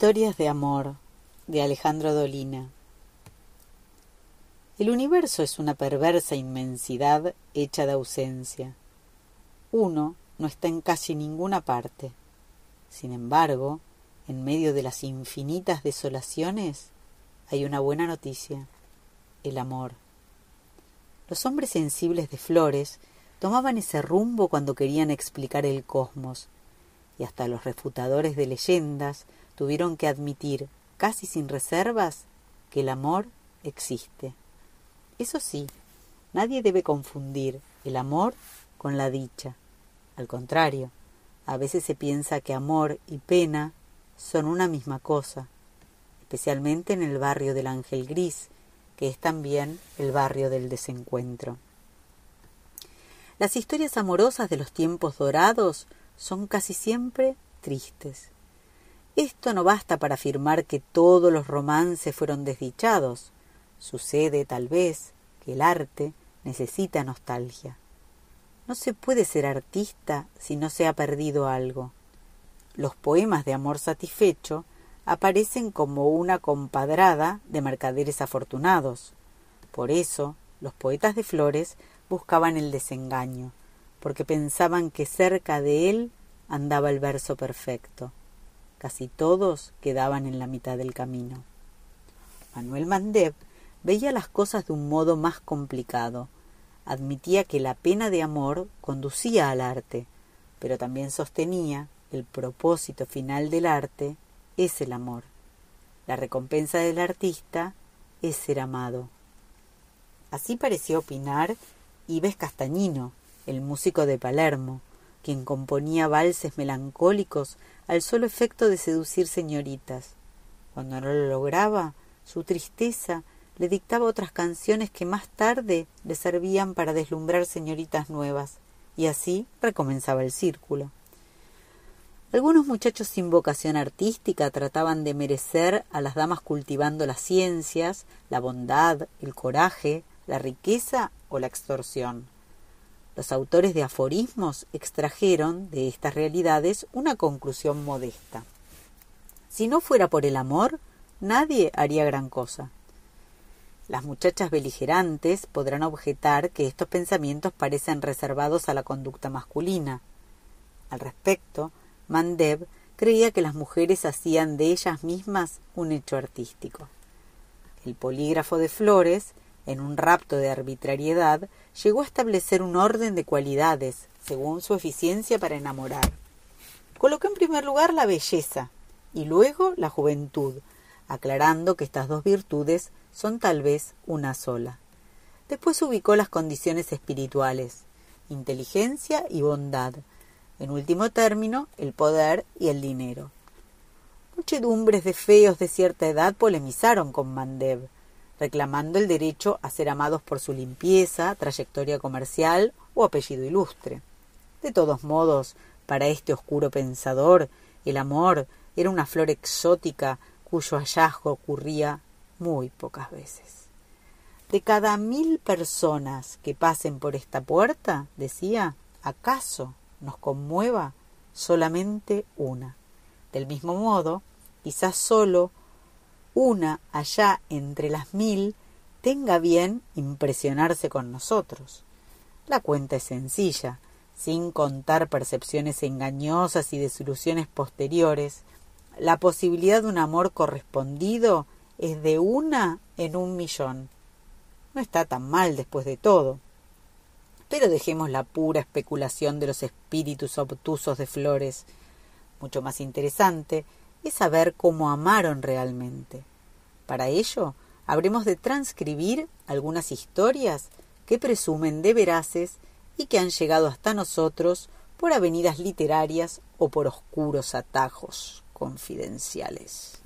Historias de amor de Alejandro Dolina El universo es una perversa inmensidad hecha de ausencia. Uno no está en casi ninguna parte. Sin embargo, en medio de las infinitas desolaciones, hay una buena noticia, el amor. Los hombres sensibles de flores tomaban ese rumbo cuando querían explicar el cosmos, y hasta los refutadores de leyendas tuvieron que admitir, casi sin reservas, que el amor existe. Eso sí, nadie debe confundir el amor con la dicha. Al contrario, a veces se piensa que amor y pena son una misma cosa, especialmente en el barrio del Ángel Gris, que es también el barrio del desencuentro. Las historias amorosas de los tiempos dorados son casi siempre tristes. Esto no basta para afirmar que todos los romances fueron desdichados. Sucede, tal vez, que el arte necesita nostalgia. No se puede ser artista si no se ha perdido algo. Los poemas de amor satisfecho aparecen como una compadrada de mercaderes afortunados. Por eso, los poetas de flores buscaban el desengaño, porque pensaban que cerca de él andaba el verso perfecto. Casi todos quedaban en la mitad del camino. Manuel Mandev veía las cosas de un modo más complicado. Admitía que la pena de amor conducía al arte, pero también sostenía el propósito final del arte es el amor. La recompensa del artista es ser amado. Así pareció opinar Ives Castañino, el músico de Palermo, quien componía valses melancólicos al solo efecto de seducir señoritas. Cuando no lo lograba, su tristeza le dictaba otras canciones que más tarde le servían para deslumbrar señoritas nuevas, y así recomenzaba el círculo. Algunos muchachos sin vocación artística trataban de merecer a las damas cultivando las ciencias, la bondad, el coraje, la riqueza o la extorsión. Los autores de aforismos extrajeron de estas realidades una conclusión modesta. Si no fuera por el amor, nadie haría gran cosa. Las muchachas beligerantes podrán objetar que estos pensamientos parecen reservados a la conducta masculina. Al respecto, Mandev creía que las mujeres hacían de ellas mismas un hecho artístico. El polígrafo de Flores en un rapto de arbitrariedad, llegó a establecer un orden de cualidades, según su eficiencia para enamorar. Colocó en primer lugar la belleza y luego la juventud, aclarando que estas dos virtudes son tal vez una sola. Después ubicó las condiciones espirituales, inteligencia y bondad, en último término, el poder y el dinero. Muchedumbres de feos de cierta edad polemizaron con Mandev, reclamando el derecho a ser amados por su limpieza, trayectoria comercial o apellido ilustre. De todos modos, para este oscuro pensador, el amor era una flor exótica cuyo hallazgo ocurría muy pocas veces. De cada mil personas que pasen por esta puerta, decía, ¿acaso nos conmueva solamente una? Del mismo modo, quizás solo una allá entre las mil tenga bien impresionarse con nosotros. La cuenta es sencilla, sin contar percepciones engañosas y desilusiones posteriores, la posibilidad de un amor correspondido es de una en un millón. No está tan mal después de todo. Pero dejemos la pura especulación de los espíritus obtusos de flores. Mucho más interesante es saber cómo amaron realmente. Para ello, habremos de transcribir algunas historias que presumen de veraces y que han llegado hasta nosotros por avenidas literarias o por oscuros atajos confidenciales.